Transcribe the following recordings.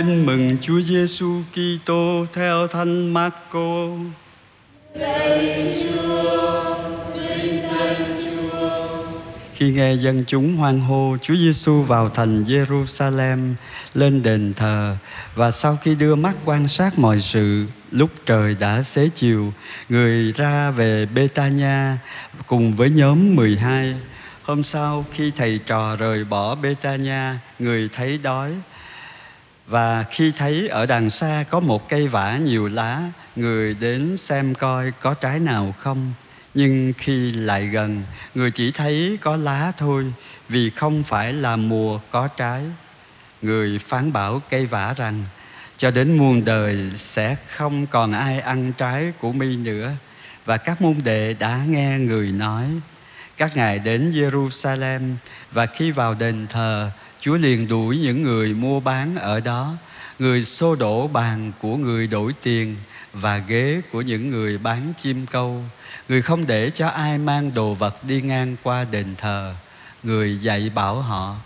Tin mừng Chúa Giêsu Kitô theo Thánh Marco. Khi nghe dân chúng hoan hô, Chúa Giêsu vào thành Jerusalem lên đền thờ và sau khi đưa mắt quan sát mọi sự, lúc trời đã xế chiều, người ra về Betania cùng với nhóm 12. Hôm sau khi thầy trò rời bỏ Betania, người thấy đói và khi thấy ở đằng xa có một cây vả nhiều lá, người đến xem coi có trái nào không. Nhưng khi lại gần, người chỉ thấy có lá thôi, vì không phải là mùa có trái. Người phán bảo cây vả rằng, cho đến muôn đời sẽ không còn ai ăn trái của mi nữa. Và các môn đệ đã nghe người nói. Các ngài đến Jerusalem và khi vào đền thờ, Chúa liền đuổi những người mua bán ở đó, người xô đổ bàn của người đổi tiền và ghế của những người bán chim câu. Người không để cho ai mang đồ vật đi ngang qua đền thờ. Người dạy bảo họ,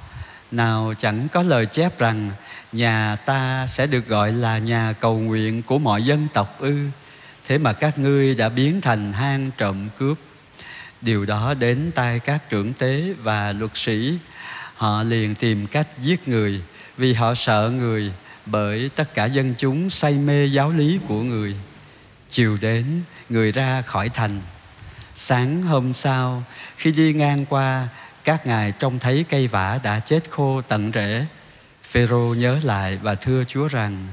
nào chẳng có lời chép rằng nhà ta sẽ được gọi là nhà cầu nguyện của mọi dân tộc ư. Thế mà các ngươi đã biến thành hang trộm cướp. Điều đó đến tai các trưởng tế và luật sĩ họ liền tìm cách giết người vì họ sợ người, bởi tất cả dân chúng say mê giáo lý của người. Chiều đến, người ra khỏi thành. Sáng hôm sau, khi đi ngang qua, các ngài trông thấy cây vả đã chết khô tận rễ. Phêrô nhớ lại và thưa chúa rằng,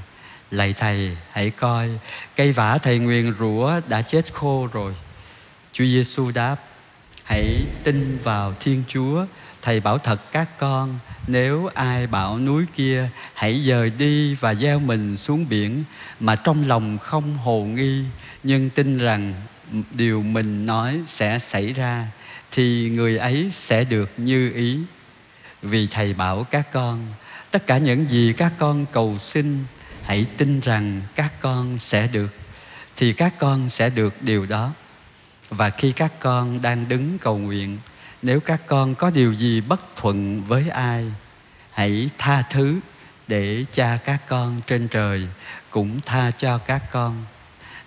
lạy thầy, hãy coi, cây vả thầy nguyền rủa đã chết khô rồi. Chúa giêsu đáp, hãy tin vào thiên chúa thầy bảo thật các con, nếu ai bảo núi kia, hãy dời đi và gieo mình xuống biển, mà trong lòng không hồ nghi, nhưng tin rằng điều mình nói sẽ xảy ra, thì người ấy sẽ được như ý. Vì thầy bảo các con, tất cả những gì các con cầu xin, hãy tin rằng các con sẽ được, thì các con sẽ được điều đó. Và khi các con đang đứng cầu nguyện nếu các con có điều gì bất thuận với ai, hãy tha thứ để cha các con trên trời cũng tha cho các con.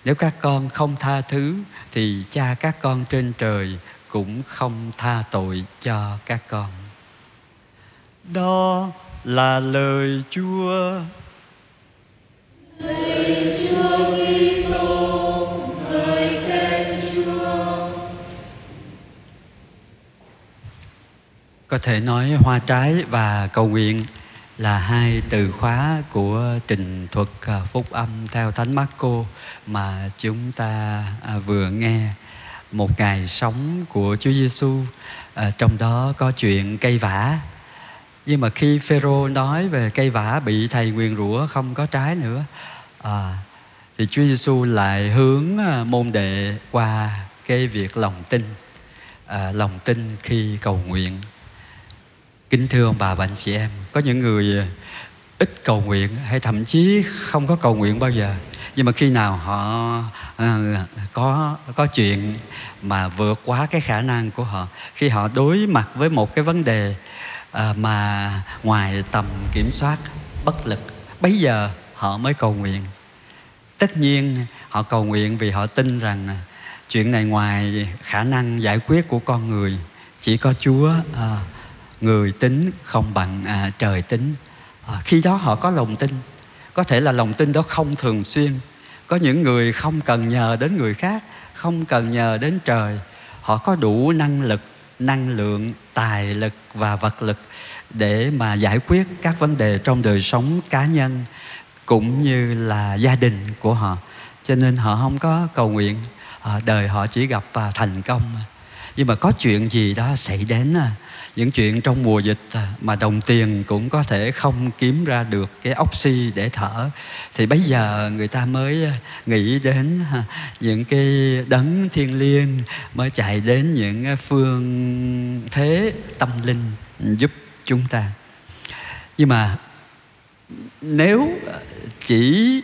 Nếu các con không tha thứ thì cha các con trên trời cũng không tha tội cho các con. Đó là lời chúa. Có thể nói hoa trái và cầu nguyện là hai từ khóa của trình thuật à, phúc âm theo thánh Marco mà chúng ta à, vừa nghe. Một ngày sống của Chúa Giêsu à, trong đó có chuyện cây vả. Nhưng mà khi Phêrô nói về cây vả bị thầy nguyền rủa không có trái nữa à, thì Chúa Giêsu lại hướng môn đệ qua cái việc lòng tin à, lòng tin khi cầu nguyện. Kính thưa ông bà và anh chị em Có những người à, ít cầu nguyện Hay thậm chí không có cầu nguyện bao giờ. Nhưng mà khi nào họ à, có có chuyện Mà vượt quá cái khả năng của họ Khi họ đối mặt với một cái vấn đề à, Mà ngoài tầm kiểm soát Bất lực Bây giờ họ mới cầu nguyện. Tất nhiên họ cầu nguyện vì họ tin rằng à, Chuyện này ngoài khả năng giải quyết của con người Chỉ có Chúa à, người tính không bằng à, trời tính. À, khi đó họ có lòng tin. Có thể là lòng tin đó không thường xuyên. Có những người không cần nhờ đến người khác không cần nhờ đến trời. Họ có đủ năng lực năng lượng tài lực và vật lực để mà giải quyết các vấn đề trong đời sống cá nhân cũng như là gia đình của họ. Cho nên họ không có cầu nguyện. À, đời họ chỉ gặp à, thành công nhưng mà có chuyện gì đó xảy đến à, những chuyện trong mùa dịch à, mà đồng tiền cũng có thể không kiếm ra được cái oxy để thở, thì bây giờ người ta mới à, nghĩ đến những cái đấng thiên liêng mới chạy đến những phương thế tâm linh giúp chúng ta. Nhưng mà nếu chỉ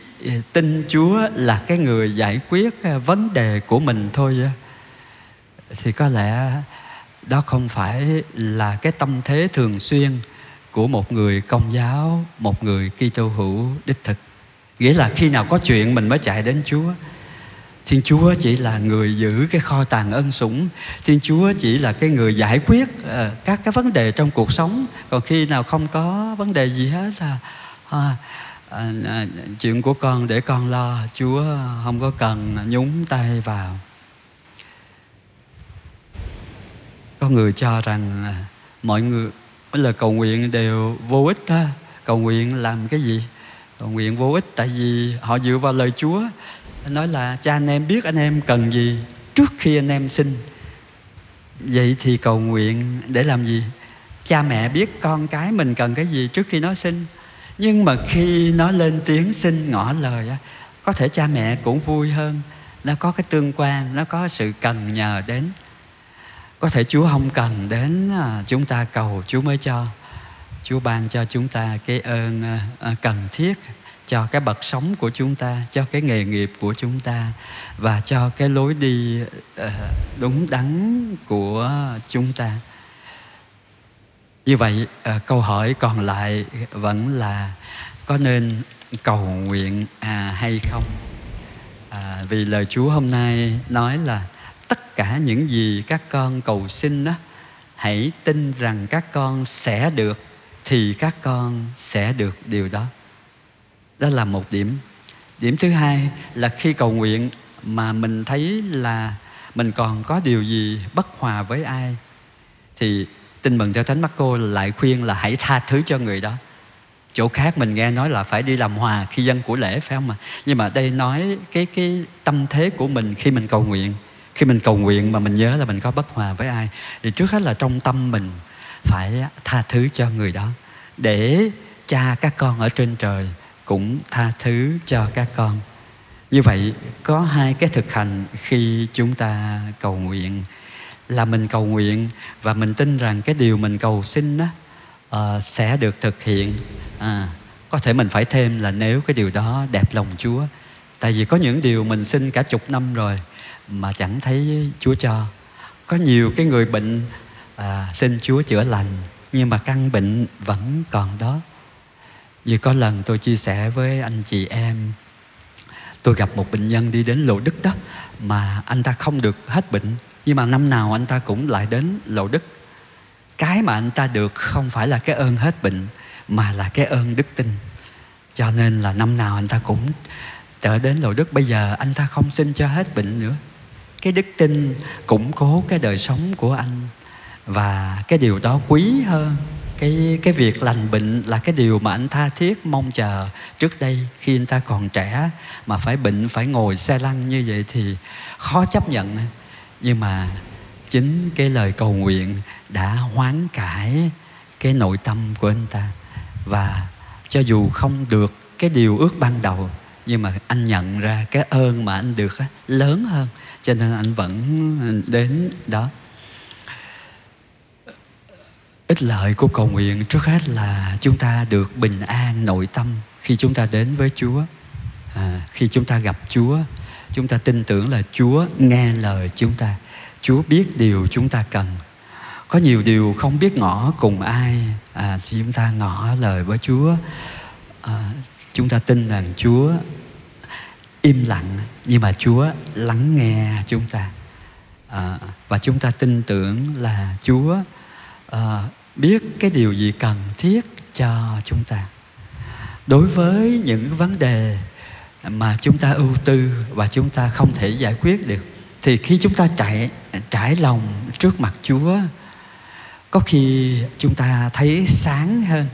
tin Chúa là cái người giải quyết vấn đề của mình thôi thì có lẽ đó không phải là cái tâm thế thường xuyên của một người công giáo một người Kitô hữu đích thực. Nghĩa là khi nào có chuyện mình mới chạy đến Chúa. Thiên Chúa chỉ là người giữ cái kho tàng ân sủng. Thiên Chúa chỉ là cái người giải quyết uh, các cái vấn đề trong cuộc sống. Còn khi nào không có vấn đề gì hết là à, à, à, Chuyện của con để con lo. Chúa không có cần nhúng tay vào. Có người cho rằng mọi người là cầu nguyện đều vô ích ha. Cầu nguyện làm cái gì? Cầu nguyện vô ích tại vì họ dựa vào lời Chúa. Nói là cha anh em biết anh em cần gì trước khi anh em sinh. Vậy thì cầu nguyện để làm gì? Cha mẹ biết con cái mình cần cái gì trước khi nó sinh. Nhưng mà khi nó lên tiếng xin ngỏ lời có thể cha mẹ cũng vui hơn. Nó có cái tương quan, nó có sự cần nhờ đến có thể chúa không cần đến à, chúng ta cầu chúa mới cho. Chúa ban cho chúng ta cái ơn à, à, cần thiết cho cái bậc sống của chúng ta cho cái nghề nghiệp của chúng ta và cho cái lối đi đúng đắn của chúng ta. Như vậy câu hỏi còn lại vẫn là có nên cầu nguyện à, hay không? À, vì lời chúa hôm nay nói là cả những gì các con cầu xin đó hãy tin rằng các con sẽ được, thì các con sẽ được điều đó. Đó là một điểm. Điểm thứ hai là khi cầu nguyện mà mình thấy là mình còn có điều gì bất hòa với ai, thì tin mừng theo thánh Marco lại khuyên là hãy tha thứ cho người đó. Chỗ khác mình nghe nói là phải đi làm hòa khi dân của lễ, phải không mà nhưng mà đây nói cái cái tâm thế của mình khi mình cầu nguyện khi mình cầu nguyện mà mình nhớ là mình có bất hòa với ai thì trước hết là trong tâm mình phải tha thứ cho người đó để cha các con ở trên trời cũng tha thứ cho các con. Như vậy có hai cái thực hành khi chúng ta cầu nguyện. Là mình cầu nguyện và mình tin rằng cái điều mình cầu xin đó uh, ờ, sẽ được thực hiện. À, có thể mình phải thêm là nếu cái điều đó đẹp lòng Chúa. Tại vì có những điều mình xin cả chục năm rồi mà chẳng thấy Chúa cho. Có nhiều cái người bệnh à, xin Chúa chữa lành nhưng mà căn bệnh vẫn còn đó. Như có lần tôi chia sẻ với anh chị em Tôi gặp một bệnh nhân đi đến Lộ Đức đó Mà anh ta không được hết bệnh Nhưng mà năm nào anh ta cũng lại đến Lộ Đức. Cái mà anh ta được không phải là cái ơn hết bệnh Mà là cái ơn đức tin. Cho nên là năm nào anh ta cũng trở đến Lộ Đức. Bây giờ anh ta không xin cho hết bệnh nữa. Cái đức tin củng cố cái đời sống của anh. Và cái điều đó quý hơn cái cái việc lành bệnh là cái điều mà anh tha thiết, mong chờ trước đây khi anh ta còn trẻ. Mà phải bệnh, phải ngồi xe lăn như vậy thì khó chấp nhận. Nhưng mà chính cái lời cầu nguyện đã hoán cải cái nội tâm của anh ta. Và cho dù không được cái điều ước ban đầu nhưng mà anh nhận ra cái ơn mà anh được lớn hơn cho nên anh vẫn đến đó. Ích lợi của cầu nguyện trước hết là chúng ta được bình an nội tâm khi chúng ta đến với Chúa. À, khi chúng ta gặp Chúa chúng ta tin tưởng là Chúa nghe lời chúng ta. Chúa biết điều chúng ta cần. Có nhiều điều không biết ngỏ cùng ai. À, thì chúng ta ngỏ lời với Chúa. À, chúng ta tin rằng Chúa im lặng. Nhưng mà Chúa lắng nghe chúng ta. À, và chúng ta tin tưởng là Chúa à, biết cái điều gì cần thiết cho chúng ta. Đối với những vấn đề mà chúng ta ưu tư và chúng ta không thể giải quyết được thì khi chúng ta chạy trải lòng trước mặt Chúa có khi chúng ta thấy sáng hơn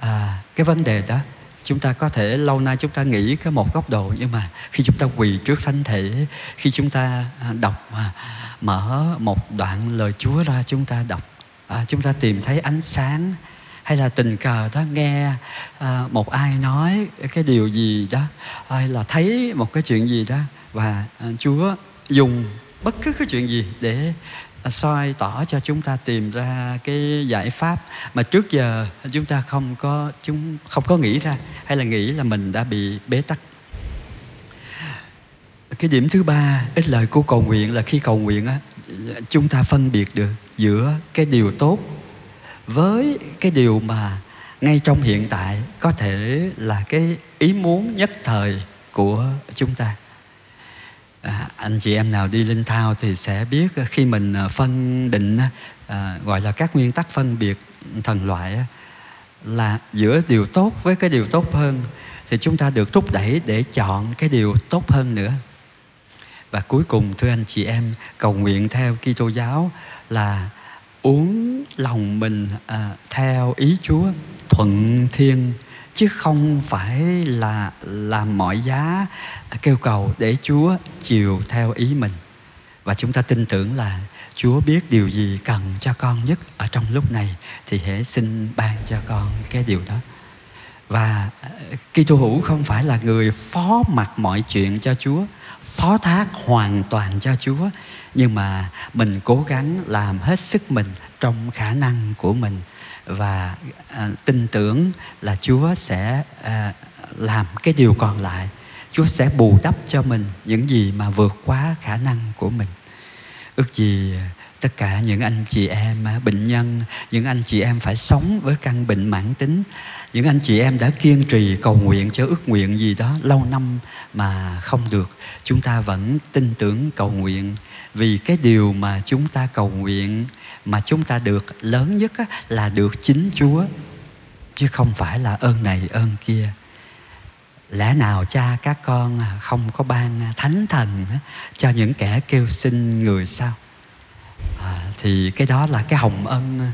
à, cái vấn đề đó chúng ta có thể lâu nay chúng ta nghĩ cái một góc độ nhưng mà khi chúng ta quỳ trước thánh thể khi chúng ta à, đọc mà mở một đoạn lời Chúa ra chúng ta đọc à, chúng ta tìm thấy ánh sáng hay là tình cờ đó nghe à, một ai nói cái điều gì đó hay là thấy một cái chuyện gì đó và à, Chúa dùng bất cứ cái chuyện gì để À, soi tỏ cho chúng ta tìm ra cái giải pháp mà trước giờ chúng ta không có, chúng không có nghĩ ra, hay là nghĩ là mình đã bị bế tắc. Cái điểm thứ ba ít lời của cầu nguyện là khi cầu nguyện á, chúng ta phân biệt được giữa cái điều tốt với cái điều mà ngay trong hiện tại có thể là cái ý muốn nhất thời của chúng ta à, anh chị em nào đi linh thao thì sẽ biết ờ, khi mình ờ, phân định à, gọi là các nguyên tắc phân biệt thần loại là giữa điều tốt với cái điều tốt hơn thì chúng ta được thúc đẩy để chọn cái điều tốt hơn nữa. Và cuối cùng thưa anh chị em cầu nguyện theo Kitô giáo là uống lòng mình à, theo ý Chúa thuận thiên chứ không phải là làm mọi giá kêu cầu để Chúa chiều theo ý mình. Và chúng ta tin tưởng là Chúa biết điều gì cần cho con nhất ở trong lúc này, thì hãy xin ban cho con cái điều đó. Và ờ, Kitô hữu không phải là người phó mặc mọi chuyện cho Chúa, phó thác hoàn toàn cho Chúa, nhưng mà mình cố gắng làm hết sức mình trong khả năng của mình và à, tin tưởng là Chúa sẽ à, làm cái điều còn lại. Chúa sẽ bù đắp cho mình những gì mà vượt quá khả năng của mình. Ước gì tất cả những anh chị em à, bệnh nhân những anh chị em phải sống với căn bệnh mãn tính. Những anh chị em đã kiên trì cầu nguyện cho ước nguyện gì đó lâu năm mà không được. Chúng ta vẫn tin tưởng cầu nguyện vì cái điều mà chúng ta cầu nguyện mà chúng ta được lớn nhất là được chính chúa chứ không phải là ơn này ơn kia. Lẽ nào cha các con à, không có ban thánh thần cho những kẻ kêu xin người sao? À, thì cái đó là cái hồng ân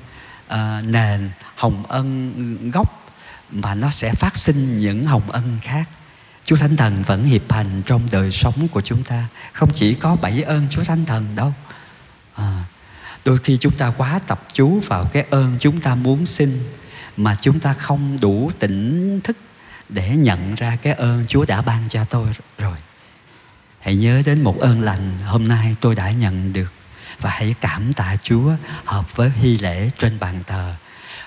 à, nền hồng ân gốc mà nó sẽ phát sinh những hồng ân khác. Chúa Thánh Thần vẫn hiệp hành trong đời sống của chúng ta. Không chỉ có bảy ơn Chúa Thánh Thần đâu. À, Đôi khi chúng ta quá tập chú vào cái ơn chúng ta muốn xin Mà chúng ta không đủ tỉnh thức Để nhận ra cái ơn Chúa đã ban cho tôi rồi Hãy nhớ đến một ơn lành hôm nay tôi đã nhận được và hãy cảm tạ Chúa hợp với hy lễ trên bàn thờ.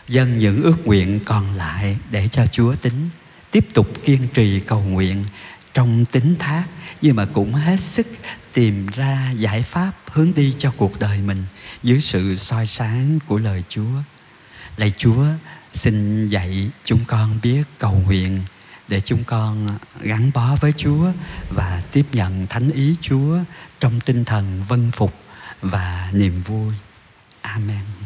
Dâng những ước nguyện còn lại để cho Chúa tính. Tiếp tục kiên trì cầu nguyện trong tính thác nhưng mà cũng hết sức tìm ra giải pháp hướng đi cho cuộc đời mình dưới sự soi sáng của lời Chúa. Lạy Chúa, xin dạy chúng con biết cầu nguyện để chúng con gắn bó với Chúa và tiếp nhận thánh ý Chúa trong tinh thần vân phục và niềm vui. Amen.